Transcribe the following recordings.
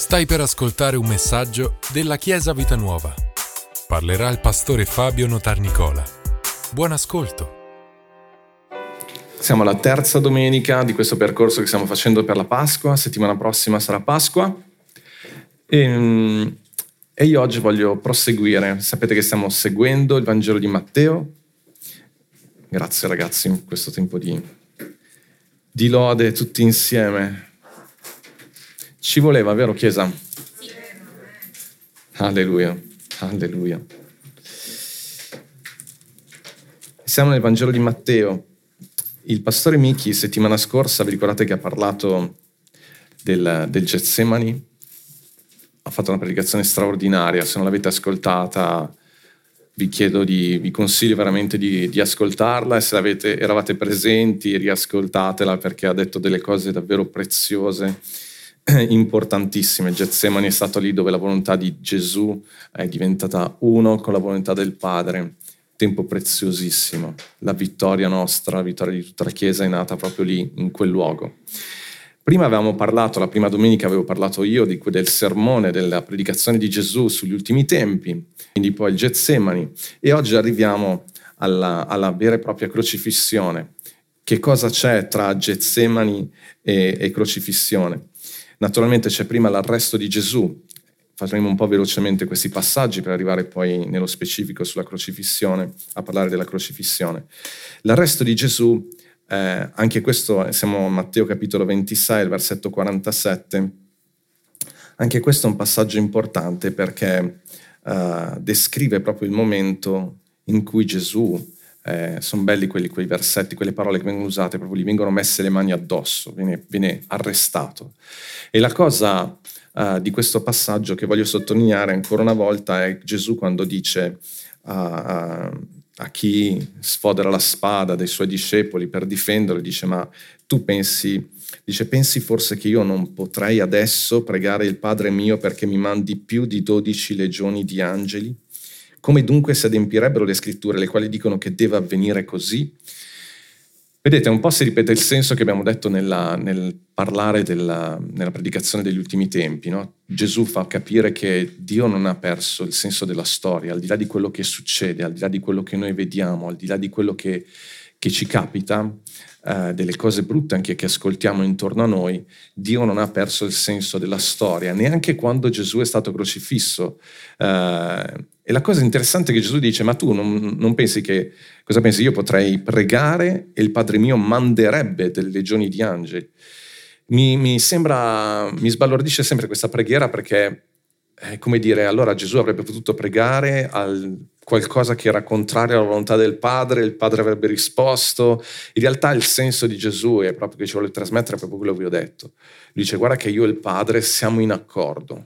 Stai per ascoltare un messaggio della Chiesa Vita Nuova. Parlerà il pastore Fabio Notarnicola. Buon ascolto. Siamo alla terza domenica di questo percorso che stiamo facendo per la Pasqua. Settimana prossima sarà Pasqua. E, e io oggi voglio proseguire. Sapete che stiamo seguendo il Vangelo di Matteo. Grazie ragazzi, questo tempo di, di lode tutti insieme. Ci voleva, vero Chiesa? Alleluia, alleluia. Siamo nel Vangelo di Matteo. Il pastore Michi settimana scorsa, vi ricordate che ha parlato del, del Getsemani? Ha fatto una predicazione straordinaria, se non l'avete ascoltata vi chiedo di, vi consiglio veramente di, di ascoltarla e se avete, eravate presenti riascoltatela perché ha detto delle cose davvero preziose importantissime. Getsemani è stato lì dove la volontà di Gesù è diventata uno con la volontà del Padre. Tempo preziosissimo. La vittoria nostra, la vittoria di tutta la Chiesa è nata proprio lì, in quel luogo. Prima avevamo parlato, la prima domenica avevo parlato io di, del sermone, della predicazione di Gesù sugli ultimi tempi, quindi poi il Getsemani, e oggi arriviamo alla, alla vera e propria crocifissione. Che cosa c'è tra Getsemani e, e crocifissione? Naturalmente c'è prima l'arresto di Gesù, faremo un po' velocemente questi passaggi per arrivare poi nello specifico sulla crocifissione, a parlare della crocifissione. L'arresto di Gesù, eh, anche questo, siamo a Matteo capitolo 26, versetto 47, anche questo è un passaggio importante perché eh, descrive proprio il momento in cui Gesù eh, sono belli quelli, quei versetti, quelle parole che vengono usate, proprio gli vengono messe le mani addosso, viene, viene arrestato. E la cosa uh, di questo passaggio che voglio sottolineare ancora una volta è Gesù quando dice uh, uh, a chi sfodera la spada dei suoi discepoli per difenderlo, dice ma tu pensi, dice pensi forse che io non potrei adesso pregare il Padre mio perché mi mandi più di dodici legioni di angeli? Come dunque si adempirebbero le scritture, le quali dicono che deve avvenire così? Vedete, un po' si ripete il senso che abbiamo detto nella, nel parlare della, nella predicazione degli ultimi tempi. No? Gesù fa capire che Dio non ha perso il senso della storia, al di là di quello che succede, al di là di quello che noi vediamo, al di là di quello che, che ci capita, eh, delle cose brutte anche che ascoltiamo intorno a noi, Dio non ha perso il senso della storia, neanche quando Gesù è stato crocifisso. Eh, e la cosa interessante è che Gesù dice, ma tu non, non, pensi che, cosa pensi? Io potrei pregare e il Padre mio manderebbe delle legioni di angeli. Mi, mi sembra, mi sbalordisce sempre questa preghiera perché è come dire, allora Gesù avrebbe potuto pregare al qualcosa che era contrario alla volontà del Padre, il Padre avrebbe risposto. In realtà il senso di Gesù è proprio che ci vuole trasmettere proprio quello che vi ho detto. Lui dice guarda che io e il Padre siamo in accordo,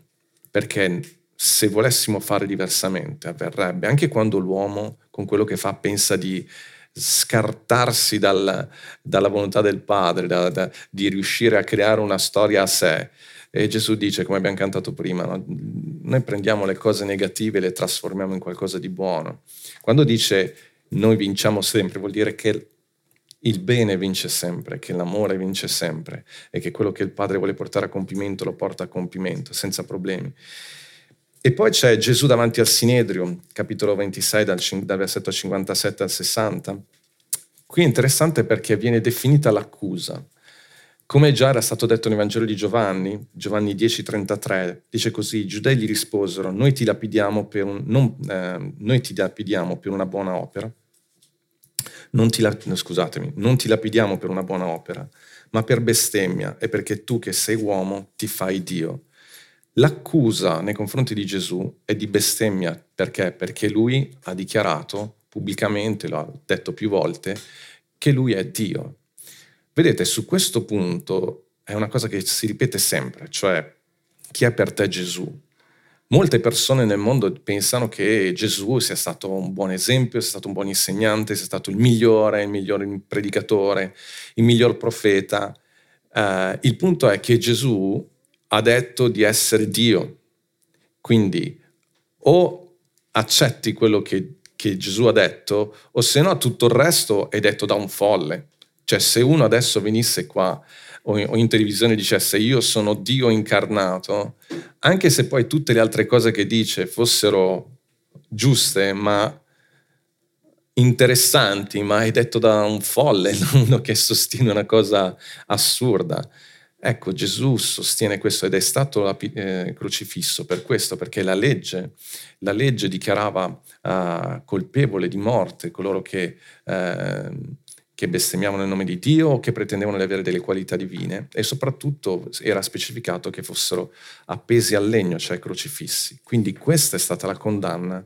perché se volessimo fare diversamente avverrebbe, anche quando l'uomo con quello che fa pensa di scartarsi dal, dalla volontà del Padre, da, da, di riuscire a creare una storia a sé. E Gesù dice, come abbiamo cantato prima, no? noi prendiamo le cose negative e le trasformiamo in qualcosa di buono. Quando dice noi vinciamo sempre, vuol dire che il bene vince sempre, che l'amore vince sempre e che quello che il Padre vuole portare a compimento lo porta a compimento senza problemi. E poi c'è Gesù davanti al Sinedrio, capitolo 26, dal, dal versetto 57 al 60. Qui è interessante perché viene definita l'accusa. Come già era stato detto nel Vangelo di Giovanni, Giovanni 10:33, dice così, i giudei gli risposero, noi ti lapidiamo per, un, non, eh, noi ti lapidiamo per una buona opera, non ti, scusatemi, non ti lapidiamo per una buona opera, ma per bestemmia e perché tu che sei uomo ti fai Dio. L'accusa nei confronti di Gesù è di bestemmia, perché? Perché lui ha dichiarato pubblicamente, lo ha detto più volte, che lui è Dio Vedete, su questo punto è una cosa che si ripete sempre, cioè chi è per te Gesù? Molte persone nel mondo pensano che Gesù sia stato un buon esempio, sia stato un buon insegnante, sia stato il migliore, il miglior predicatore, il miglior profeta. Uh, il punto è che Gesù ha detto di essere Dio. Quindi o accetti quello che, che Gesù ha detto, o se no tutto il resto è detto da un folle. Cioè se uno adesso venisse qua o in televisione dicesse io sono Dio incarnato, anche se poi tutte le altre cose che dice fossero giuste, ma interessanti, ma è detto da un folle, uno che sostiene una cosa assurda. Ecco, Gesù sostiene questo ed è stato eh, crocifisso per questo, perché la legge, la legge dichiarava uh, colpevole di morte coloro che, uh, che bestemmiavano nel nome di Dio o che pretendevano di avere delle qualità divine e soprattutto era specificato che fossero appesi al legno, cioè crocifissi. Quindi questa è stata la condanna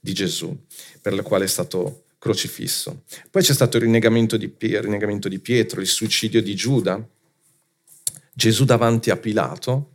di Gesù per la quale è stato crocifisso. Poi c'è stato il rinnegamento di, il rinnegamento di Pietro, il suicidio di Giuda, Gesù davanti a Pilato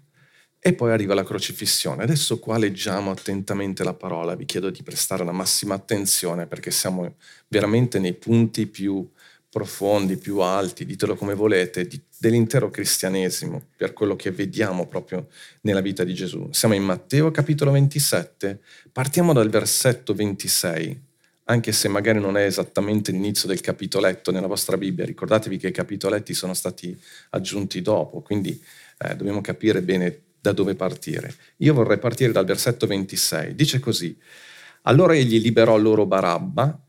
e poi arriva la crocifissione. Adesso qua leggiamo attentamente la parola, vi chiedo di prestare la massima attenzione perché siamo veramente nei punti più profondi, più alti, ditelo come volete, di, dell'intero cristianesimo, per quello che vediamo proprio nella vita di Gesù. Siamo in Matteo capitolo 27, partiamo dal versetto 26 anche se magari non è esattamente l'inizio del capitoletto nella vostra Bibbia, ricordatevi che i capitoletti sono stati aggiunti dopo, quindi eh, dobbiamo capire bene da dove partire. Io vorrei partire dal versetto 26, dice così, allora egli liberò loro Barabba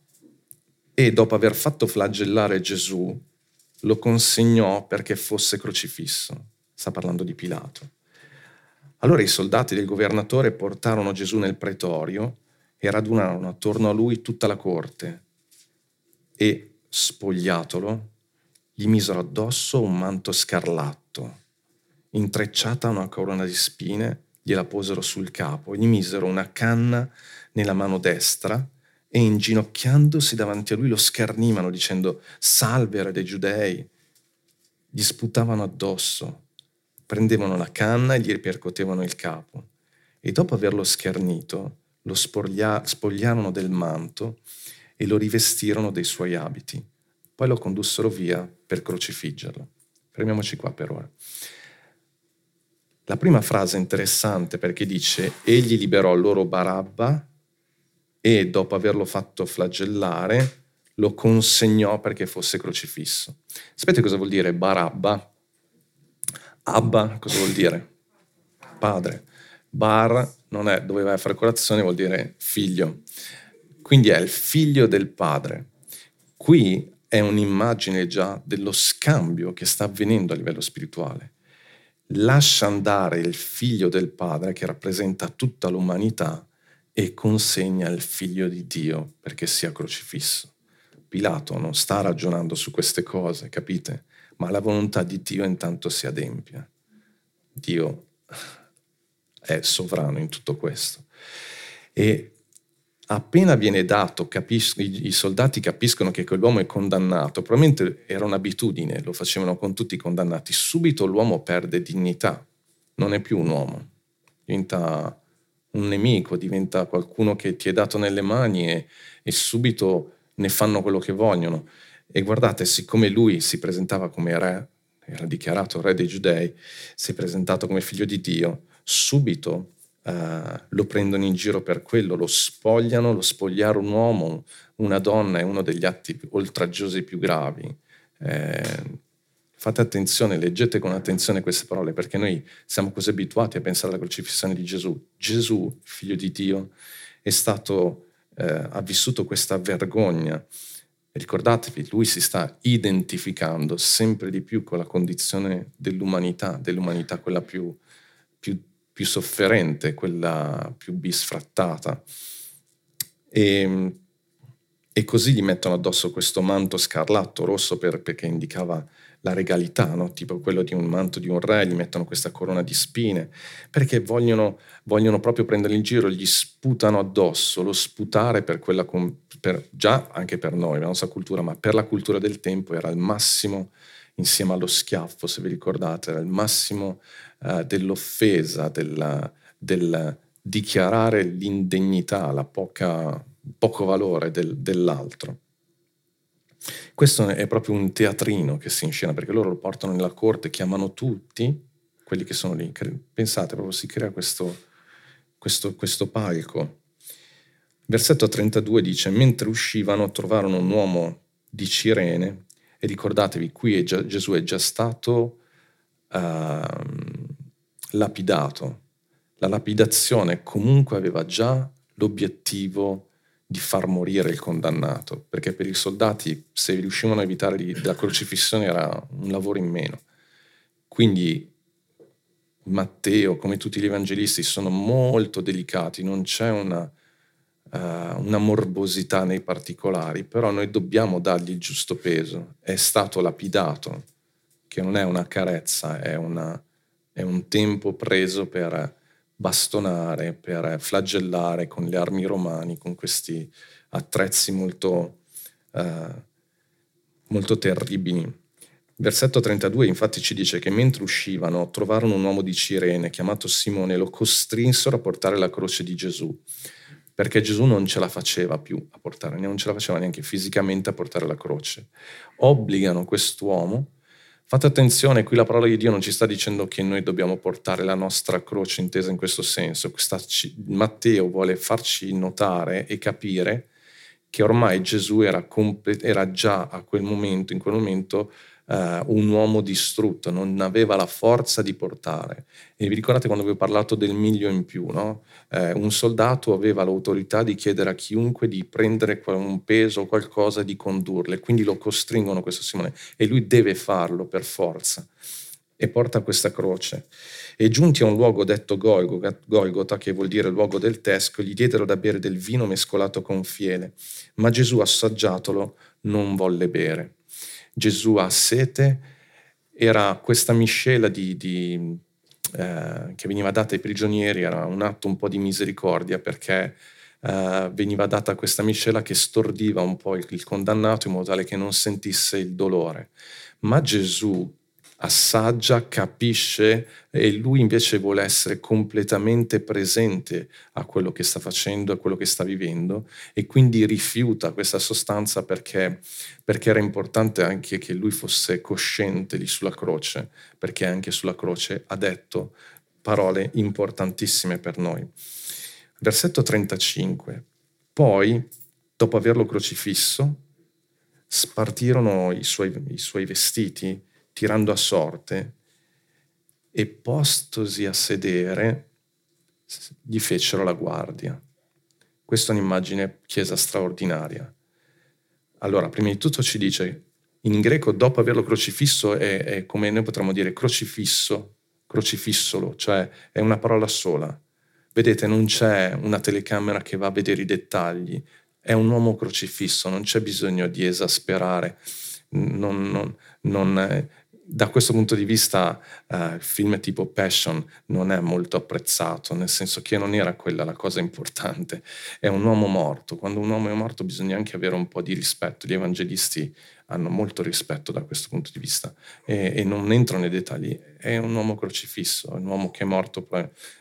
e dopo aver fatto flagellare Gesù lo consegnò perché fosse crocifisso. Sta parlando di Pilato. Allora i soldati del governatore portarono Gesù nel pretorio e radunarono attorno a lui tutta la corte. E, spogliatolo, gli misero addosso un manto scarlatto, intrecciata una corona di spine, gliela posero sul capo, gli misero una canna nella mano destra e inginocchiandosi davanti a lui lo schernivano dicendo salve re dei giudei. Gli sputavano addosso, prendevano la canna e gli ripercotevano il capo. E dopo averlo schernito lo spoglia- spogliarono del manto e lo rivestirono dei suoi abiti. Poi lo condussero via per crocifiggerlo. Fermiamoci qua per ora. La prima frase è interessante perché dice egli liberò loro Barabba e dopo averlo fatto flagellare lo consegnò perché fosse crocifisso. Sapete cosa vuol dire Barabba? Abba cosa vuol dire? Padre. Bar non è dove vai a fare colazione, vuol dire figlio. Quindi è il figlio del padre. Qui è un'immagine già dello scambio che sta avvenendo a livello spirituale. Lascia andare il figlio del padre che rappresenta tutta l'umanità e consegna il figlio di Dio perché sia crocifisso. Pilato non sta ragionando su queste cose, capite? Ma la volontà di Dio intanto si adempia. Dio è sovrano in tutto questo. E appena viene dato, capisco, i, i, soldati capiscono che quell'uomo è condannato, probabilmente era un'abitudine, lo facevano con tutti i condannati, subito l'uomo perde dignità, non è più un uomo, diventa un nemico, diventa qualcuno che ti è dato nelle mani e, e subito ne fanno quello che vogliono. E guardate, siccome lui si presentava come re, era dichiarato re dei giudei, si è presentato come figlio di Dio, subito uh, lo prendono in giro per quello, lo spogliano, lo spogliare un uomo, una donna è uno degli atti oltraggiosi più gravi. Eh, fate attenzione, leggete con attenzione queste parole, perché noi siamo così abituati a pensare alla crocifissione di Gesù. Gesù, figlio di Dio, è stato, eh, ha vissuto questa vergogna. Ricordatevi, lui si sta identificando sempre di più con la condizione dell'umanità, dell'umanità quella più, più più sofferente, quella più bisfrattata. E, e così gli mettono addosso questo manto scarlatto rosso per, perché indicava la regalità, no? tipo quello di un manto di un re, gli mettono questa corona di spine, perché vogliono, vogliono proprio prenderli in giro, gli sputano addosso, lo sputare per quella, per, già anche per noi, la nostra cultura, ma per la cultura del tempo era il massimo, insieme allo schiaffo, se vi ricordate, era il massimo uh, dell'offesa, della, del dichiarare l'indegnità, la poca, poco valore del, dell'altro. Questo è proprio un teatrino che si inscena perché loro lo portano nella corte, chiamano tutti quelli che sono lì. Pensate, proprio si crea questo, questo, questo palco. Versetto 32 dice, mentre uscivano trovarono un uomo di Cirene e ricordatevi, qui è già, Gesù è già stato uh, lapidato. La lapidazione comunque aveva già l'obiettivo di far morire il condannato, perché per i soldati se riuscivano a evitare la crocifissione era un lavoro in meno. Quindi Matteo, come tutti gli evangelisti, sono molto delicati, non c'è una, uh, una morbosità nei particolari, però noi dobbiamo dargli il giusto peso. È stato lapidato, che non è una carezza, è, una, è un tempo preso per bastonare, per flagellare con le armi romane, con questi attrezzi molto, uh, molto terribili. Versetto 32 infatti ci dice che mentre uscivano trovarono un uomo di Cirene chiamato Simone e lo costrinsero a portare la croce di Gesù, perché Gesù non ce la faceva più a portare, non ce la faceva neanche fisicamente a portare la croce. Obbligano quest'uomo Fate attenzione, qui la parola di Dio non ci sta dicendo che noi dobbiamo portare la nostra croce intesa in questo senso. Matteo vuole farci notare e capire che ormai Gesù era, complet- era già a quel momento, in quel momento, Uh, un uomo distrutto, non aveva la forza di portare. E vi ricordate quando vi ho parlato del miglio in più, no? uh, un soldato aveva l'autorità di chiedere a chiunque di prendere un peso o qualcosa e di condurle, quindi lo costringono questo Simone e lui deve farlo per forza e porta questa croce. E giunti a un luogo detto Golgota, che vuol dire luogo del tesco, gli diedero da bere del vino mescolato con fiele, ma Gesù assaggiatolo non volle bere. Gesù ha sete, era questa miscela di, di, eh, che veniva data ai prigionieri, era un atto un po' di misericordia perché eh, veniva data questa miscela che stordiva un po' il, il condannato in modo tale che non sentisse il dolore. Ma Gesù assaggia, capisce e lui invece vuole essere completamente presente a quello che sta facendo, a quello che sta vivendo e quindi rifiuta questa sostanza perché, perché era importante anche che lui fosse cosciente lì sulla croce, perché anche sulla croce ha detto parole importantissime per noi. Versetto 35. Poi, dopo averlo crocifisso, spartirono i suoi, i suoi vestiti tirando a sorte, e postosi a sedere, gli fecero la guardia. Questa è un'immagine chiesa straordinaria. Allora, prima di tutto ci dice, in greco dopo averlo crocifisso è, è come noi potremmo dire crocifisso, crocifissolo, cioè è una parola sola. Vedete, non c'è una telecamera che va a vedere i dettagli, è un uomo crocifisso, non c'è bisogno di esasperare, non, non, non, da questo punto di vista uh, film tipo Passion non è molto apprezzato, nel senso che non era quella la cosa importante, è un uomo morto, quando un uomo è morto bisogna anche avere un po' di rispetto, gli evangelisti hanno molto rispetto da questo punto di vista. E, e non entro nei dettagli, è un uomo crocifisso, è un uomo che è morto,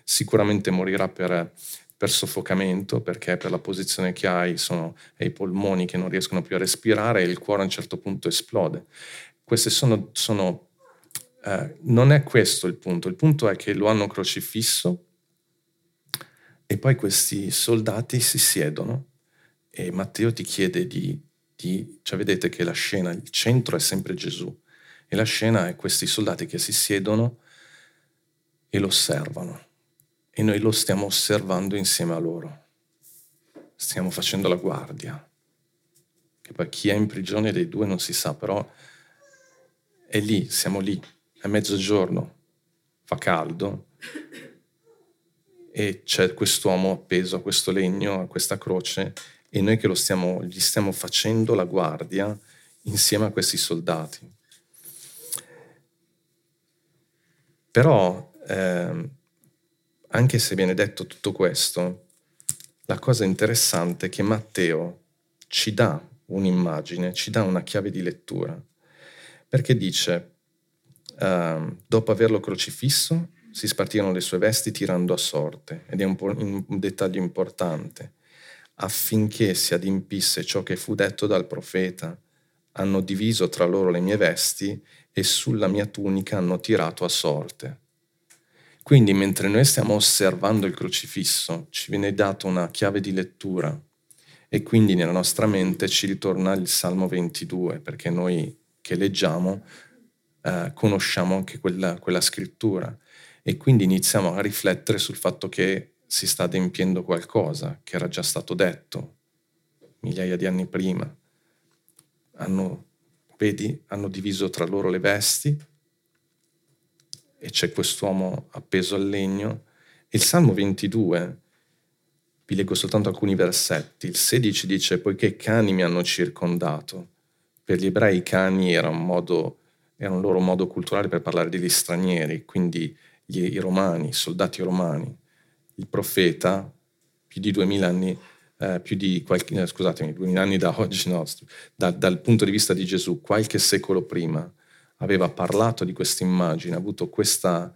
sicuramente morirà per, per soffocamento, perché per la posizione che hai sono i polmoni che non riescono più a respirare e il cuore a un certo punto esplode. Queste sono, sono eh, non è questo il punto, il punto è che lo hanno crocifisso e poi questi soldati si siedono e Matteo ti chiede di, di cioè vedete che la scena, il centro è sempre Gesù e la scena è questi soldati che si siedono e lo osservano e noi lo stiamo osservando insieme a loro. Stiamo facendo la guardia. Che poi chi è in prigione dei due non si sa, però è lì, siamo lì, è mezzogiorno, fa caldo e c'è quest'uomo appeso a questo legno, a questa croce e noi che lo stiamo, gli stiamo facendo la guardia insieme a questi soldati. Però, eh, anche se viene detto tutto questo, la cosa interessante è che Matteo ci dà un'immagine, ci dà una chiave di lettura perché dice, uh, dopo averlo crocifisso, si spartirono le sue vesti tirando a sorte, ed è un, un dettaglio importante, affinché si adempisse ciò che fu detto dal profeta, hanno diviso tra loro le mie vesti e sulla mia tunica hanno tirato a sorte. Quindi mentre noi stiamo osservando il crocifisso, ci viene data una chiave di lettura. E quindi nella nostra mente ci ritorna il Salmo 22, perché noi che leggiamo eh, conosciamo anche quella, quella scrittura e quindi iniziamo a riflettere sul fatto che si sta adempiendo qualcosa che era già stato detto migliaia di anni prima. Hanno, vedi, hanno diviso tra loro le vesti e c'è quest'uomo appeso al legno. Il Salmo 22, vi leggo soltanto alcuni versetti, il 16 dice, poiché cani mi hanno circondato. Per gli ebrei i cani era un, modo, era un loro modo culturale per parlare degli stranieri, quindi gli, i romani, i soldati romani. Il profeta, più di duemila anni, eh, più di qualche, eh, scusatemi, duemila anni da oggi, no, da, dal punto di vista di Gesù, qualche secolo prima, aveva parlato di questa immagine, ha avuto questa,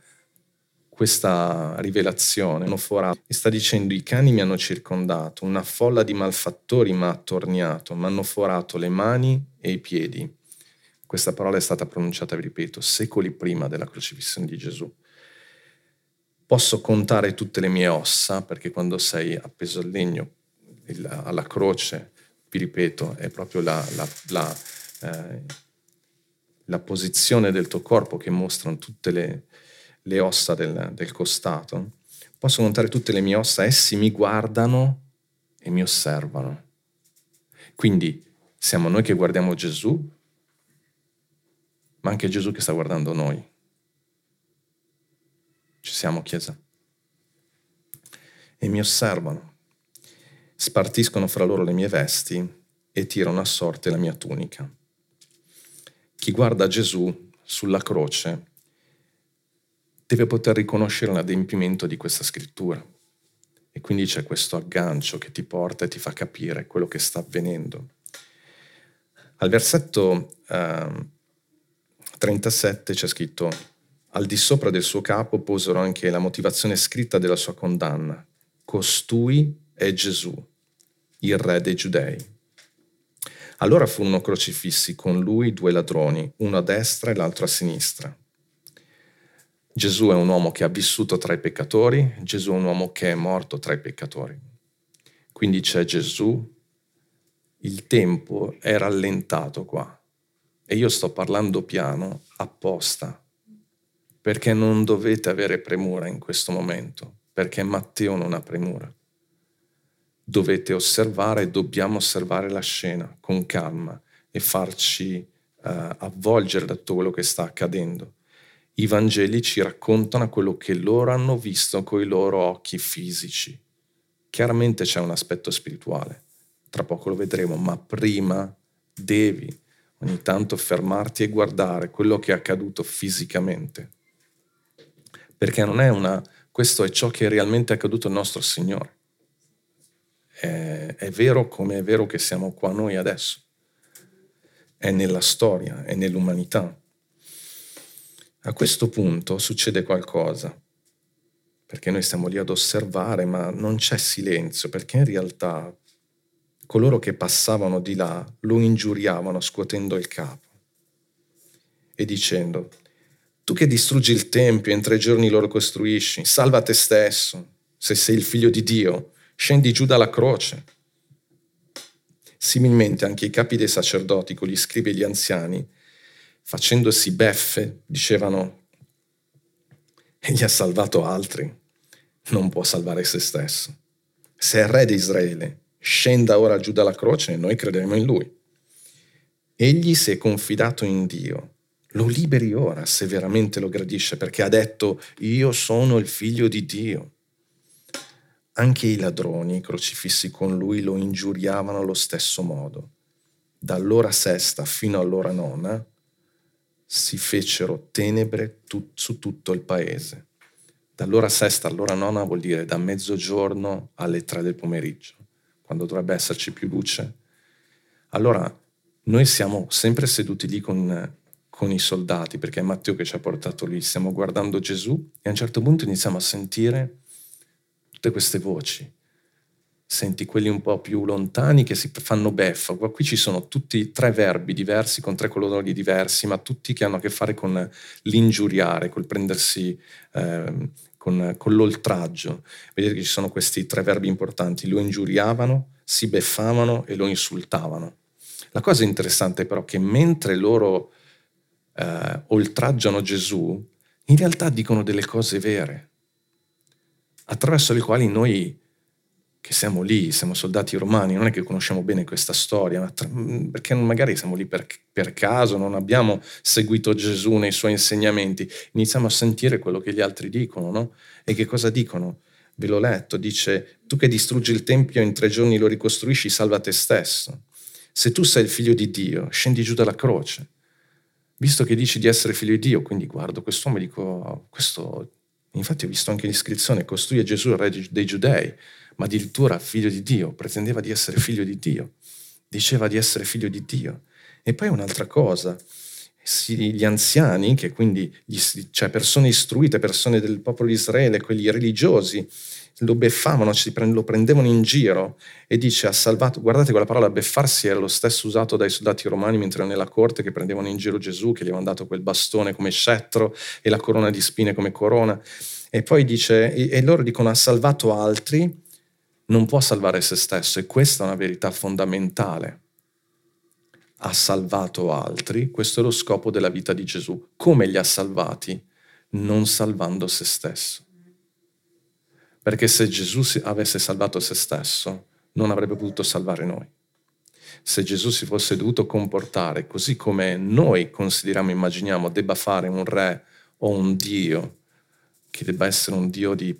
questa rivelazione, e sta dicendo i cani mi hanno circondato, una folla di malfattori mi ha attorniato, mi hanno forato le mani e i piedi. Questa parola è stata pronunciata, vi ripeto, secoli prima della crocifissione di Gesù. Posso contare tutte le mie ossa, perché quando sei appeso al legno, alla croce, vi ripeto, è proprio la, la, la eh, la posizione del tuo corpo che mostrano tutte le, le ossa del, del, costato, posso contare tutte le mie ossa, essi mi guardano e mi osservano. Quindi siamo noi che guardiamo Gesù, ma anche Gesù che sta guardando noi. Ci siamo, Chiesa. E mi osservano, spartiscono fra loro le mie vesti e tirano a sorte la mia tunica chi guarda Gesù sulla croce deve poter riconoscere l'adempimento di questa scrittura. E quindi c'è questo aggancio che ti porta e ti fa capire quello che sta avvenendo. Al versetto eh, 37 c'è scritto, al di sopra del suo capo posero anche la motivazione scritta della sua condanna. Costui è Gesù, il re dei giudei. Allora furono crocifissi con lui due ladroni, uno a destra e l'altro a sinistra. Gesù è un uomo che ha vissuto tra i peccatori, Gesù è un uomo che è morto tra i peccatori. Quindi c'è Gesù, il tempo è rallentato qua e io sto parlando piano apposta perché non dovete avere premura in questo momento, perché Matteo non ha premura dovete osservare, dobbiamo osservare la scena con calma e farci uh, avvolgere da tutto quello che sta accadendo. I Vangeli ci raccontano quello che loro hanno visto con i loro occhi fisici. Chiaramente c'è un aspetto spirituale, tra poco lo vedremo, ma prima devi ogni tanto fermarti e guardare quello che è accaduto fisicamente. Perché non è una... questo è ciò che è realmente accaduto al nostro Signore è, è vero come è vero che siamo qua noi adesso. È nella storia, è nell'umanità. A questo punto succede qualcosa, perché noi stiamo lì ad osservare, ma non c'è silenzio, perché in realtà coloro che passavano di là lo ingiuriavano scuotendo il capo e dicendo, tu che distruggi il Tempio e in tre giorni lo ricostruisci, salva te stesso, se sei il figlio di Dio, scendi giù dalla croce. Similmente anche i capi dei sacerdoti con gli scribi e gli anziani, facendosi beffe, dicevano, egli ha salvato altri, non può salvare se stesso. Se è re di Israele, scenda ora giù dalla croce e noi crederemo in lui. Egli si è confidato in Dio. Lo liberi ora se veramente lo gradisce, perché ha detto io sono il figlio di Dio. Anche i ladroni crocifissi con lui lo ingiuriavano allo stesso modo. Dall'ora sesta fino all'ora nona si fecero tenebre tu- su tutto il paese. Dall'ora sesta all'ora nona vuol dire da mezzogiorno alle tre del pomeriggio, quando dovrebbe esserci più luce. Allora noi siamo sempre seduti lì con, con i soldati, perché è Matteo che ci ha portato lì, stiamo guardando Gesù e a un certo punto iniziamo a sentire tutte queste voci. Senti quelli un po' più lontani che si fanno beffa. Qui ci sono tutti tre verbi diversi con tre colori diversi, ma tutti che hanno a che fare con l'ingiuriare, col prendersi, eh, con, con l'oltraggio. Vedete che ci sono questi tre verbi importanti. Lo ingiuriavano, si beffavano e lo insultavano. La cosa interessante però è che mentre loro eh, oltraggiano Gesù, in realtà dicono delle cose vere, attraverso le quali noi che siamo lì, siamo soldati romani, non è che conosciamo bene questa storia, tra, perché magari siamo lì per, per, caso, non abbiamo seguito Gesù nei suoi insegnamenti, iniziamo a sentire quello che gli altri dicono, no? E che cosa dicono? Ve l'ho letto, dice, tu che distruggi il Tempio in tre giorni lo ricostruisci, salva te stesso. Se tu sei il figlio di Dio, scendi giù dalla croce. Visto che dici di essere figlio di Dio, quindi guardo quest'uomo e dico, questo, infatti ho visto anche l'iscrizione, costui è Gesù, il re dei giudei ma addirittura figlio di Dio, pretendeva di essere figlio di Dio, diceva di essere figlio di Dio. E poi un'altra cosa, gli anziani, che quindi cioè persone istruite, persone del popolo di Israele, quelli religiosi, lo beffavano, lo prendevano in giro e dice ha salvato, guardate quella parola beffarsi era lo stesso usato dai soldati romani mentre erano nella corte che prendevano in giro Gesù, che gli avevano dato quel bastone come scettro e la corona di spine come corona. E poi dice, e loro dicono ha salvato altri non può salvare se stesso e questa è una verità fondamentale. Ha salvato altri, questo è lo scopo della vita di Gesù. Come li ha salvati? Non salvando se stesso. Perché se Gesù avesse salvato se stesso, non avrebbe potuto salvare noi. Se Gesù si fosse dovuto comportare così come noi consideriamo, immaginiamo, debba fare un re o un Dio, che debba essere un Dio di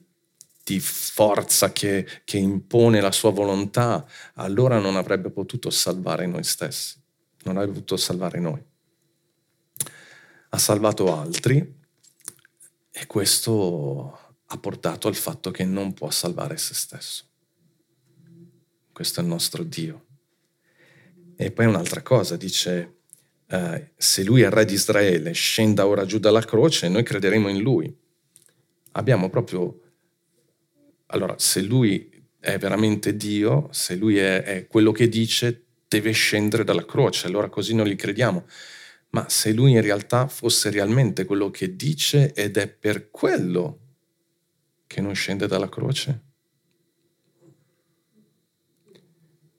di forza che, che impone la sua volontà, allora non avrebbe potuto salvare noi stessi, non avrebbe potuto salvare noi. Ha salvato altri e questo ha portato al fatto che non può salvare se stesso. Questo è il nostro Dio. E poi un'altra cosa, dice, eh, se lui è re di Israele, scenda ora giù dalla croce, noi crederemo in lui. Abbiamo proprio allora, se lui è veramente Dio, se lui è, è quello che dice, deve scendere dalla croce, allora così non gli crediamo. Ma se lui in realtà fosse realmente quello che dice ed è per quello che non scende dalla croce?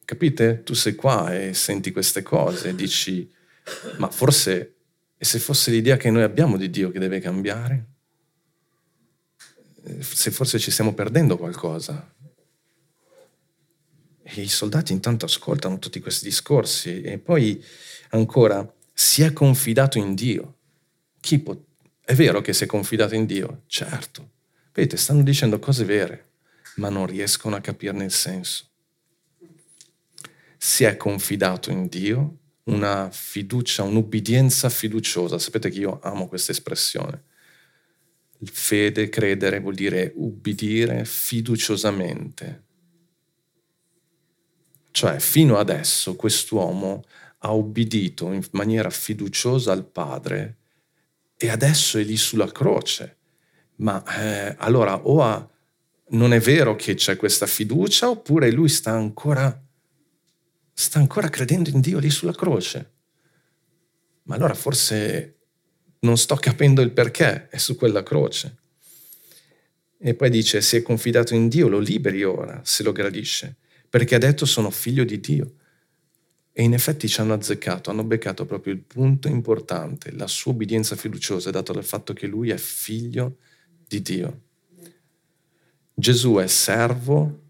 Capite? Tu sei qua e senti queste cose e dici, ma forse, e se fosse l'idea che noi abbiamo di Dio che deve cambiare? Se forse ci stiamo perdendo qualcosa. E i soldati intanto ascoltano tutti questi discorsi e poi ancora si è confidato in Dio. Può... È vero che si è confidato in Dio? Certo. Vedete, stanno dicendo cose vere, ma non riescono a capirne il senso. Si è confidato in Dio, una fiducia, un'ubbidienza fiduciosa. Sapete che io amo questa espressione Fede, credere vuol dire ubbidire fiduciosamente. Cioè, fino adesso quest'uomo ha ubbidito in maniera fiduciosa al Padre e adesso è lì sulla croce. Ma eh, allora o ha, non è vero che c'è questa fiducia oppure lui sta ancora, sta ancora credendo in Dio lì sulla croce. Ma allora forse non sto capendo il perché, è su quella croce. E poi dice, se è confidato in Dio, lo liberi ora, se lo gradisce, perché ha detto sono figlio di Dio. E in effetti ci hanno azzeccato, hanno beccato proprio il punto importante, la sua obbedienza fiduciosa è data dal fatto che lui è figlio di Dio. Gesù è servo,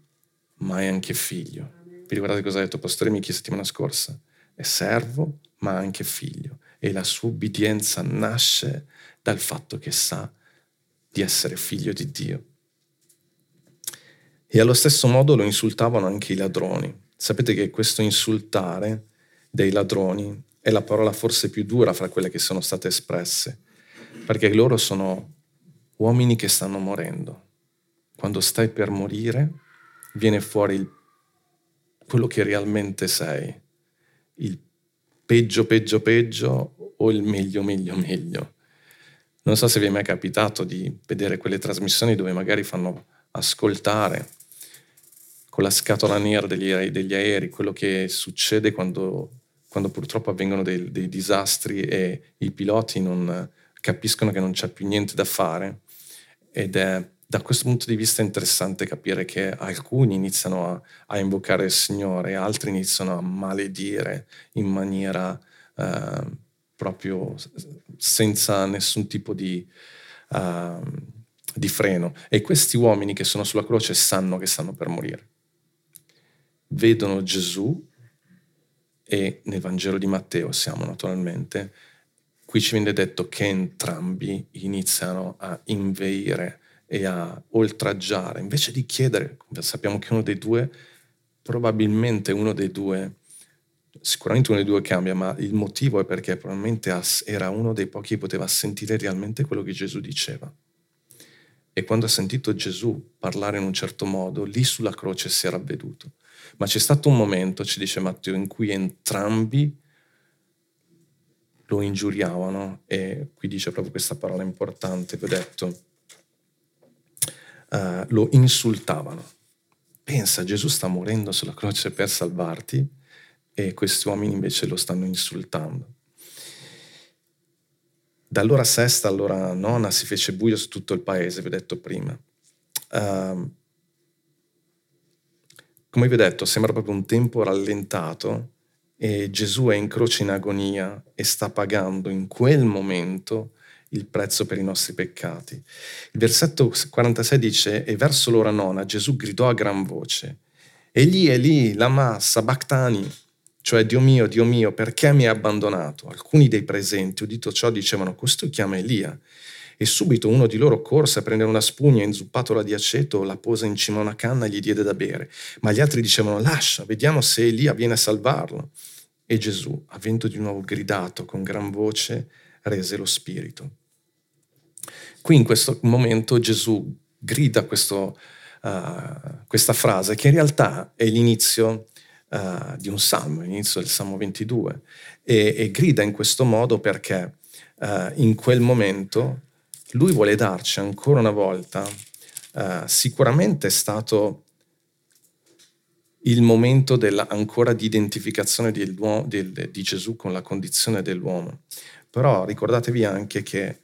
ma è anche figlio. Vi ricordate cosa ha detto Pastore Michi settimana scorsa? È servo, ma anche figlio e la sua ubbidienza nasce dal fatto che sa di essere figlio di Dio. E allo stesso modo lo insultavano anche i ladroni. Sapete che questo insultare dei ladroni è la parola forse più dura fra quelle che sono state espresse, perché loro sono uomini che stanno morendo. Quando stai per morire, viene fuori quello che realmente sei, il peggio, peggio, peggio o il meglio, meglio, meglio. Non so se vi è mai capitato di vedere quelle trasmissioni dove magari fanno ascoltare con la scatola nera degli, degli aerei quello che succede quando, quando purtroppo avvengono dei, dei, disastri e i piloti non capiscono che non c'è più niente da fare ed è da questo punto di vista è interessante capire che alcuni iniziano a, a invocare il Signore, altri iniziano a maledire in maniera eh, proprio senza nessun tipo di, uh, di freno. E questi uomini che sono sulla croce sanno che stanno per morire. Vedono Gesù e nel Vangelo di Matteo siamo naturalmente, qui ci viene detto che entrambi iniziano a inveire e a oltraggiare, invece di chiedere, sappiamo che uno dei due, probabilmente uno dei due, sicuramente uno dei due cambia, ma il motivo è perché probabilmente era uno dei pochi che poteva sentire realmente quello che Gesù diceva. E quando ha sentito Gesù parlare in un certo modo, lì sulla croce si era avveduto. Ma c'è stato un momento, ci dice Matteo, in cui entrambi lo ingiuriavano e qui dice proprio questa parola importante, vi ho detto, uh, lo insultavano. Pensa, Gesù sta morendo sulla croce per salvarti e questi uomini invece lo stanno insultando. Dall'ora sesta all'ora nona si fece buio su tutto il paese, vi ho detto prima. Uh, come vi ho detto, sembra proprio un tempo rallentato e Gesù è in croce in agonia e sta pagando in quel momento il prezzo per i nostri peccati. Il versetto 46 dice, e verso l'ora nona Gesù gridò a gran voce, Eli, Eli, lama sabachthani, cioè Dio mio, Dio mio, perché mi hai abbandonato? Alcuni dei presenti, udito ciò, dicevano, questo chiama Elia. E subito uno di loro corse a prendere una spugna, inzuppatola di aceto, la pose in cima a una canna e gli diede da bere. Ma gli altri dicevano, lascia, vediamo se Elia viene a salvarlo. E Gesù, avendo di nuovo gridato con gran voce, rese lo spirito. Qui in questo momento Gesù grida questo, uh, questa frase che in realtà è l'inizio uh, di un salmo, l'inizio del Salmo 22 e, e grida in questo modo perché uh, in quel momento lui vuole darci ancora una volta, sicuramente è stato il momento della, ancora di identificazione di, di Gesù con la condizione dell'uomo. Però ricordatevi anche che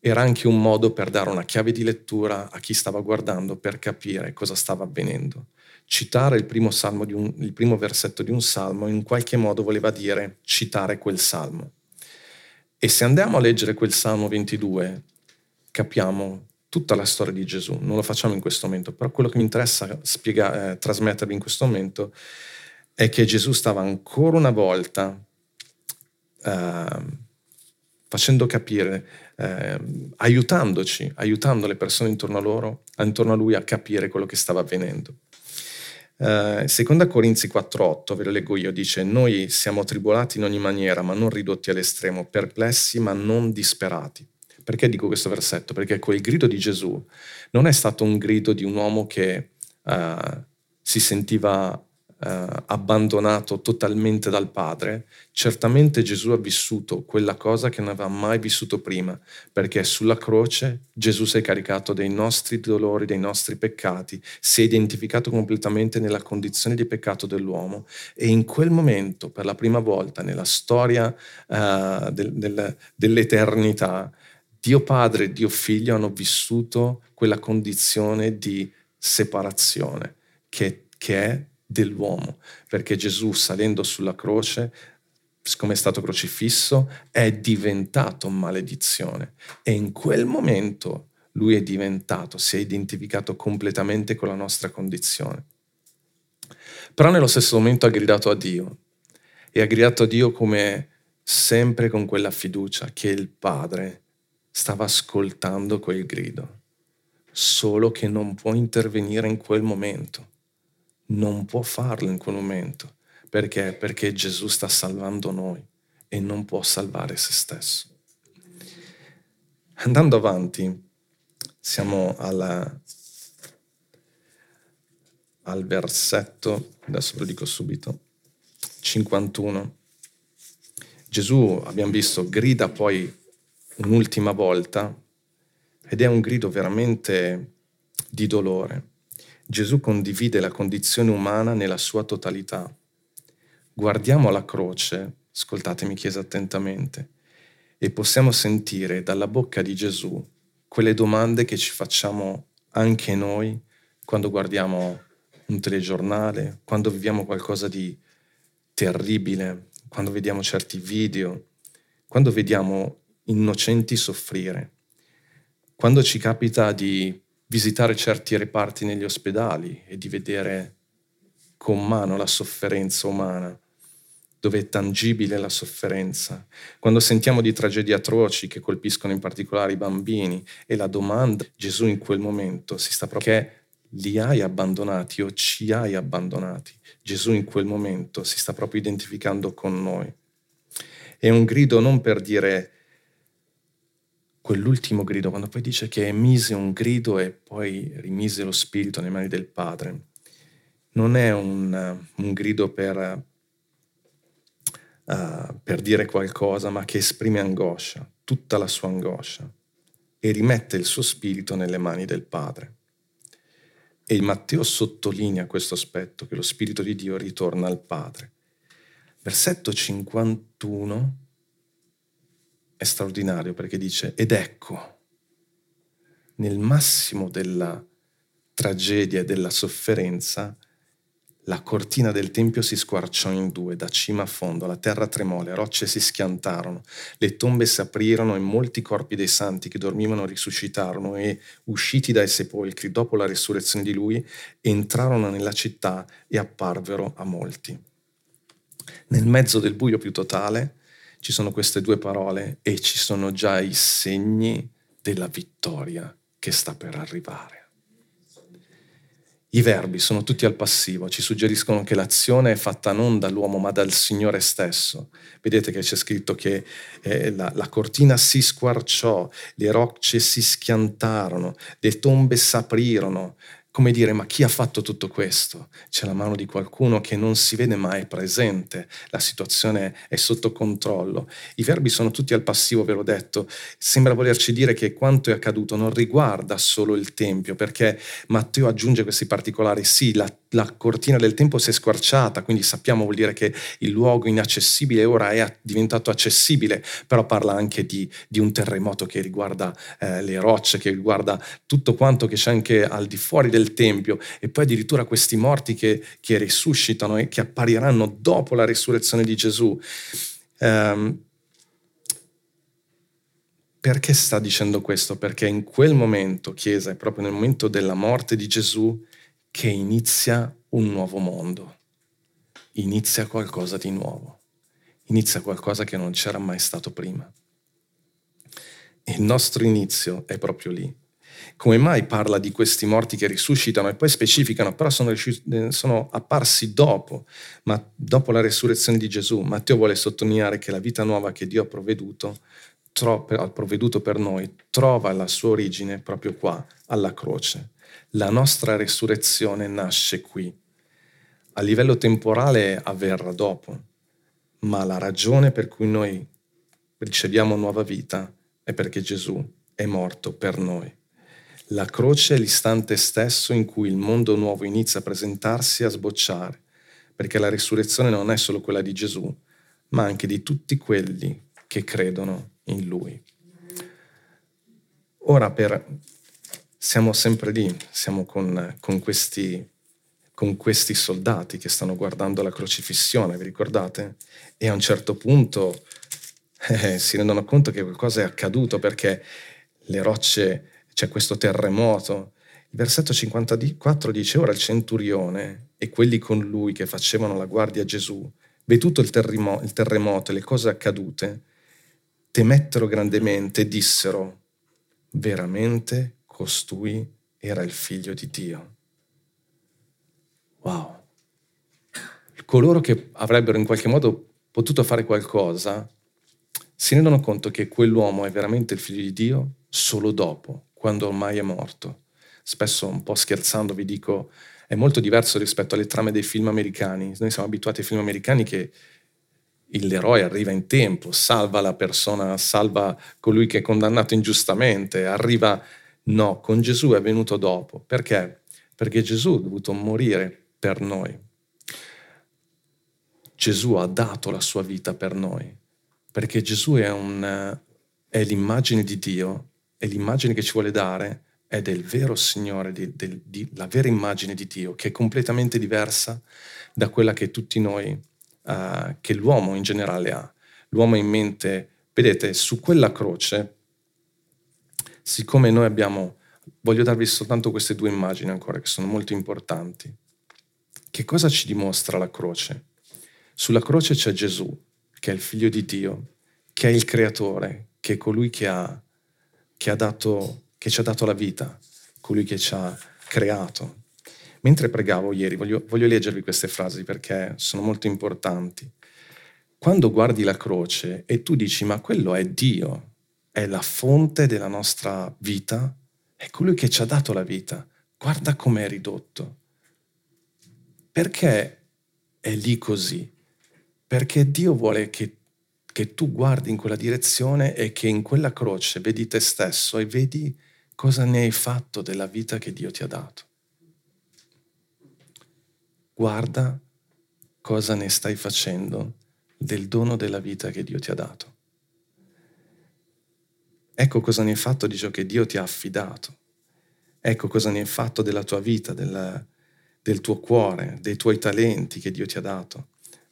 era anche un modo per dare una chiave di lettura a chi stava guardando per capire cosa stava avvenendo. Citare il primo, un, il primo versetto di un salmo in qualche modo voleva dire citare quel salmo. E se andiamo a leggere quel salmo 22, capiamo tutta la storia di Gesù. Non lo facciamo in questo momento, però quello che mi interessa spiega, eh, trasmettervi in questo momento è che Gesù stava ancora una volta eh, facendo capire eh, aiutandoci, aiutando le persone intorno a loro, intorno a lui a capire quello che stava avvenendo. Eh, seconda Corinzi 4.8, ve lo leggo io, dice noi siamo tribolati in ogni maniera ma non ridotti all'estremo, perplessi ma non disperati. Perché dico questo versetto? Perché quel grido di Gesù non è stato un grido di un uomo che uh, si sentiva eh, abbandonato totalmente dal Padre, certamente Gesù ha vissuto quella cosa che non aveva mai vissuto prima, perché sulla croce Gesù si è caricato dei nostri dolori, dei nostri peccati, si è identificato completamente nella condizione di peccato dell'uomo e in quel momento, per la prima volta nella storia uh, del, del, dell'eternità, Dio Padre e Dio Figlio hanno vissuto quella condizione di separazione che, che è dell'uomo, perché Gesù salendo sulla croce, siccome è stato crocifisso, è diventato maledizione. E in quel momento lui è diventato, si è identificato completamente con la nostra condizione. Però nello stesso momento ha gridato a Dio e ha gridato a Dio come sempre con quella fiducia che il Padre stava ascoltando quel grido, solo che non può intervenire in quel momento non può farlo in quel momento. Perché? Perché Gesù sta salvando noi e non può salvare se stesso. Andando avanti, siamo alla, al versetto, adesso lo dico subito, 51. Gesù, abbiamo visto, grida poi un'ultima volta ed è un grido veramente di dolore. Gesù condivide la condizione umana nella sua totalità. Guardiamo la croce, ascoltatemi chiesa attentamente, e possiamo sentire dalla bocca di Gesù quelle domande che ci facciamo anche noi quando guardiamo un telegiornale, quando viviamo qualcosa di terribile, quando vediamo certi video, quando vediamo innocenti soffrire, quando ci capita di visitare certi reparti negli ospedali e di vedere con mano la sofferenza umana, dove è tangibile la sofferenza, quando sentiamo di tragedie atroci che colpiscono in particolare i bambini e la domanda Gesù in quel momento si sta proprio che li hai abbandonati o ci hai abbandonati. Gesù in quel momento si sta proprio identificando con noi. È un grido non per dire quell'ultimo grido, quando poi dice che emise un grido e poi rimise lo spirito nelle mani del Padre. Non è un, un grido per, uh, per dire qualcosa, ma che esprime angoscia, tutta la sua angoscia, e rimette il suo spirito nelle mani del Padre. E il Matteo sottolinea questo aspetto, che lo Spirito di Dio ritorna al Padre. Versetto 51 è straordinario perché dice, ed ecco, nel massimo della tragedia e della sofferenza, la cortina del tempio si squarciò in due, da cima a fondo, la terra tremò, le rocce si schiantarono, le tombe si aprirono e molti corpi dei santi che dormivano risuscitarono e, usciti dai sepolcri dopo la risurrezione di lui, entrarono nella città e apparvero a molti. Nel mezzo del buio più totale ci sono queste due parole e ci sono già i segni della vittoria che sta per arrivare. I verbi sono tutti al passivo, ci suggeriscono che l'azione è fatta non dall'uomo ma dal Signore stesso. Vedete che c'è scritto che eh, la, la, cortina si squarciò, le rocce si schiantarono, le tombe s'aprirono, come dire, ma chi ha fatto tutto questo? C'è la mano di qualcuno che non si vede mai presente, la situazione è sotto controllo. I verbi sono tutti al passivo, ve l'ho detto. Sembra volerci dire che quanto è accaduto non riguarda solo il Tempio, perché Matteo aggiunge questi particolari. Sì, la, la cortina del tempo si è squarciata, quindi sappiamo vuol dire che il luogo inaccessibile ora è diventato accessibile, però parla anche di, di un terremoto che riguarda eh, le rocce, che riguarda tutto quanto che c'è anche al di fuori del Tempio e poi addirittura questi morti che, che risuscitano e che appariranno dopo la risurrezione di Gesù. Um, perché sta dicendo questo? Perché in quel momento, Chiesa, è proprio nel momento della morte di Gesù che inizia un nuovo mondo, inizia qualcosa di nuovo, inizia qualcosa che non c'era mai stato prima. Il nostro inizio è proprio lì, come mai parla di questi morti che risuscitano e poi specificano, però sono, eh, sono apparsi dopo, ma dopo la resurrezione di Gesù. Matteo vuole sottolineare che la vita nuova che Dio ha provveduto, ha provveduto per noi trova la sua origine proprio qua, alla croce. La nostra resurrezione nasce qui. A livello temporale avverrà dopo, ma la ragione per cui noi riceviamo nuova vita è perché Gesù è morto per noi. La croce è l'istante stesso in cui il mondo nuovo inizia a presentarsi e a sbocciare, perché la risurrezione non è solo quella di Gesù, ma anche di tutti quelli che credono in Lui. Ora per... siamo sempre lì, siamo con, con, questi, con questi soldati che stanno guardando la crocifissione, vi ricordate? E a un certo punto eh, si rendono conto che qualcosa è accaduto perché le rocce c'è questo terremoto. Il versetto 54 dice, ora il centurione e quelli con lui che facevano la guardia a Gesù, veduto il, terremo- il terremoto e le cose accadute, temettero grandemente e dissero, veramente costui era il figlio di Dio. Wow. Coloro che avrebbero in qualche modo potuto fare qualcosa si rendono conto che quell'uomo è veramente il figlio di Dio solo dopo quando ormai è morto. Spesso un po' scherzando vi dico, è molto diverso rispetto alle trame dei film americani. Noi siamo abituati ai film americani che l'eroe arriva in tempo, salva la persona, salva colui che è condannato ingiustamente, arriva... No, con Gesù è venuto dopo. Perché? Perché Gesù ha dovuto morire per noi. Gesù ha dato la sua vita per noi, perché Gesù è, un, è l'immagine di Dio e l'immagine che ci vuole dare è del vero Signore, di, del, di, la vera immagine di Dio, che è completamente diversa da quella che tutti noi, uh, che l'uomo in generale ha. L'uomo ha in mente Vedete, su quella croce, siccome noi abbiamo, voglio darvi soltanto queste due immagini ancora che sono molto importanti. Che cosa ci dimostra la croce? Sulla croce c'è Gesù, che è il figlio di Dio, che è il creatore, che è colui che, ha, che, ha dato, che ci ha dato la vita, colui che ci ha creato. Mentre pregavo ieri, voglio, voglio leggervi queste frasi perché sono molto importanti. Quando guardi la croce e tu dici ma quello è Dio, è la fonte della nostra vita, è colui che ci ha dato la vita, guarda com'è ridotto. Perché è lì così? Perché Dio vuole che, che tu guardi in quella direzione e che in quella croce vedi te stesso e vedi cosa ne hai fatto della vita che Dio ti ha dato. Guarda cosa ne stai facendo del dono della vita che Dio ti ha dato. Ecco cosa ne hai fatto di ciò che Dio ti ha affidato. Ecco cosa ne hai fatto della tua vita, della, del tuo cuore, dei tuoi talenti che Dio ti ha dato.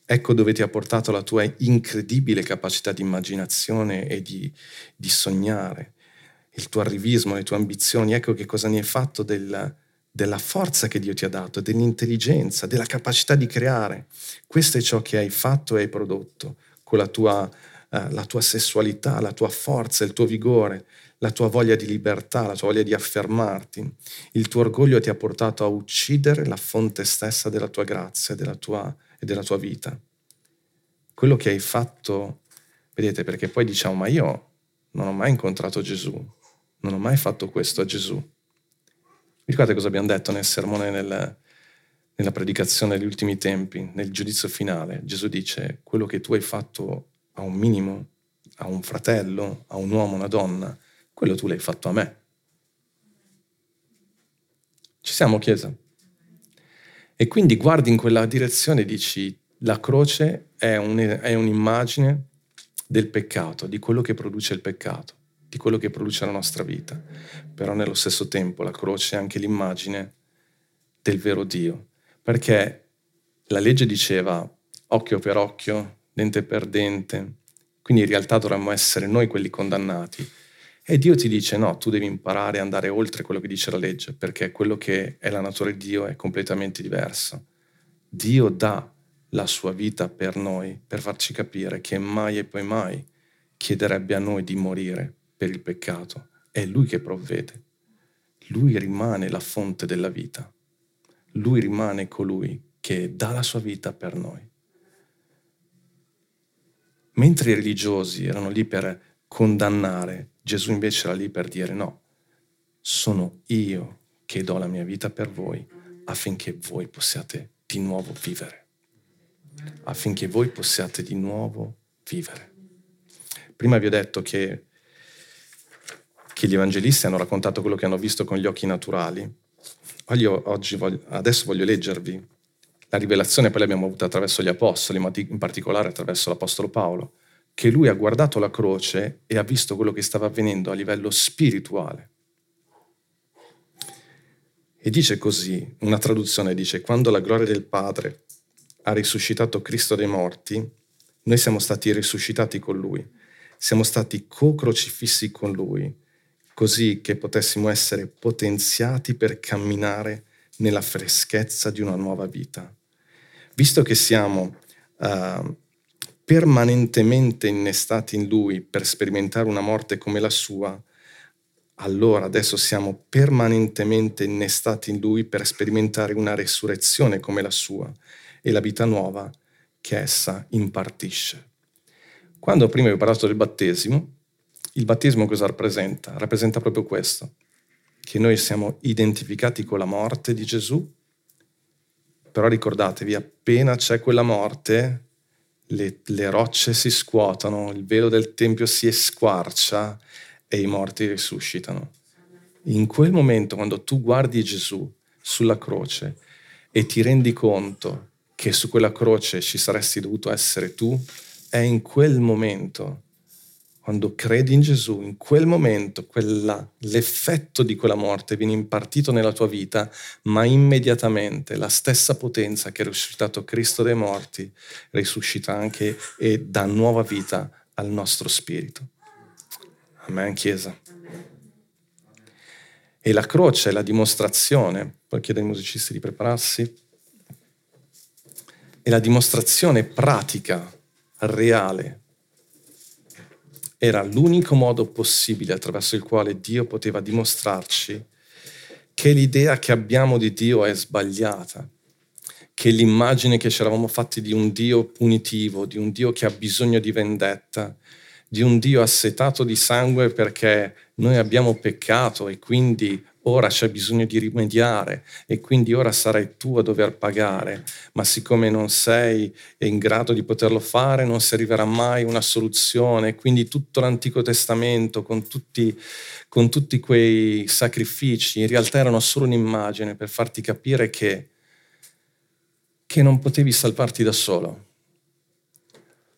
Ecco dove ti ha portato la tua incredibile capacità di immaginazione e di, di sognare il tuo arrivismo, le tue ambizioni, ecco che cosa ne hai fatto del, della forza che Dio ti ha dato, dell'intelligenza, della capacità di creare. Questo è ciò che hai fatto e hai prodotto con la tua, eh, la tua sessualità, la tua forza, il tuo vigore, la tua voglia di libertà, la tua voglia di affermarti. Il tuo orgoglio ti ha portato a uccidere la fonte stessa della tua grazia della tua, della tua vita. Quello che hai fatto, vedete, perché poi diciamo, ma io non ho mai incontrato Gesù, non ho mai fatto questo a Gesù. Vi ricordate cosa abbiamo detto nel sermone, nel, nella predicazione degli ultimi tempi, nel giudizio finale? Gesù dice, quello che tu hai fatto a un minimo, a un fratello, a un uomo, una donna, quello tu l'hai fatto a me. Ci siamo, Chiesa? E quindi guardi in quella direzione e dici, la croce è, un, è un'immagine del peccato, di quello che produce il peccato di quello che produce la nostra vita. Però nello stesso tempo la croce è anche l'immagine del vero Dio, perché la legge diceva occhio per occhio, dente per dente, quindi in realtà dovremmo essere noi quelli condannati. E Dio ti dice no, tu devi imparare a andare oltre quello che dice la legge, perché quello che è la natura di Dio è completamente diverso. Dio dà la sua vita per noi, per farci capire che mai e poi mai chiederebbe a noi di morire per il peccato, è Lui che provvede. Lui rimane la fonte della vita. Lui rimane colui che dà la sua vita per noi. Mentre i religiosi erano lì per condannare, Gesù invece era lì per dire no, sono io che do la mia vita per voi affinché voi possiate di nuovo vivere. Affinché voi possiate di nuovo vivere. Prima vi ho detto che che gli evangelisti hanno raccontato quello che hanno visto con gli occhi naturali. Voglio, adesso voglio leggervi la rivelazione, poi l'abbiamo avuta attraverso gli apostoli, ma in particolare attraverso l'apostolo Paolo, che lui ha guardato la croce e ha visto quello che stava avvenendo a livello spirituale. E dice così, una traduzione dice, quando la gloria del Padre ha risuscitato Cristo dai morti, noi siamo stati risuscitati con Lui, siamo stati co-crocifissi con Lui così che potessimo essere potenziati per camminare nella freschezza di una nuova vita. Visto che siamo uh, permanentemente innestati in Lui per sperimentare una morte come la sua, allora adesso siamo permanentemente innestati in Lui per sperimentare una resurrezione come la sua e la vita nuova che essa impartisce. Quando prima vi ho parlato del battesimo, il battesimo cosa rappresenta? Rappresenta proprio questo, che noi siamo identificati con la morte di Gesù, però ricordatevi, appena c'è quella morte, le, le rocce si scuotono, il velo del Tempio si squarcia e i morti risuscitano. In quel momento, quando tu guardi Gesù sulla croce e ti rendi conto che su quella croce ci saresti dovuto essere tu, è in quel momento quando credi in Gesù, in quel momento quella, l'effetto di quella morte viene impartito nella tua vita, ma immediatamente la stessa potenza che ha risuscitato Cristo dai morti risuscita anche e dà nuova vita al nostro spirito. Amen, Chiesa. E la croce è la dimostrazione, poi chiedo ai musicisti di prepararsi, è la dimostrazione pratica, reale. Era l'unico modo possibile attraverso il quale Dio poteva dimostrarci che l'idea che abbiamo di Dio è sbagliata, che l'immagine che ci eravamo fatti di un Dio punitivo, di un Dio che ha bisogno di vendetta, di un Dio assetato di sangue perché noi abbiamo peccato e quindi ora c'è bisogno di rimediare e quindi ora sarai tu a dover pagare, ma siccome non sei in grado di poterlo fare, non si arriverà mai a una soluzione. Quindi tutto l'Antico Testamento con tutti, con tutti quei sacrifici in realtà erano solo un'immagine per farti capire che che non potevi salvarti da solo,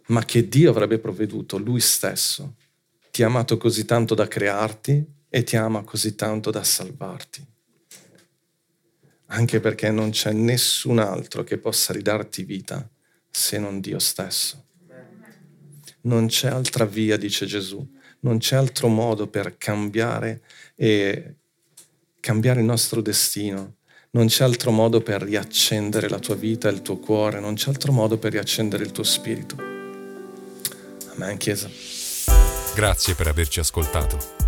ma che Dio avrebbe provveduto lui stesso. Ti ha amato così tanto da crearti e ti ama così tanto da salvarti. Anche perché non c'è nessun altro che possa ridarti vita se non Dio stesso. Non c'è altra via, dice Gesù, non c'è altro modo per cambiare e cambiare il nostro destino non c'è altro modo per riaccendere la tua vita, il tuo cuore, non c'è altro modo per riaccendere il tuo spirito. Amen, Chiesa. Grazie per averci ascoltato.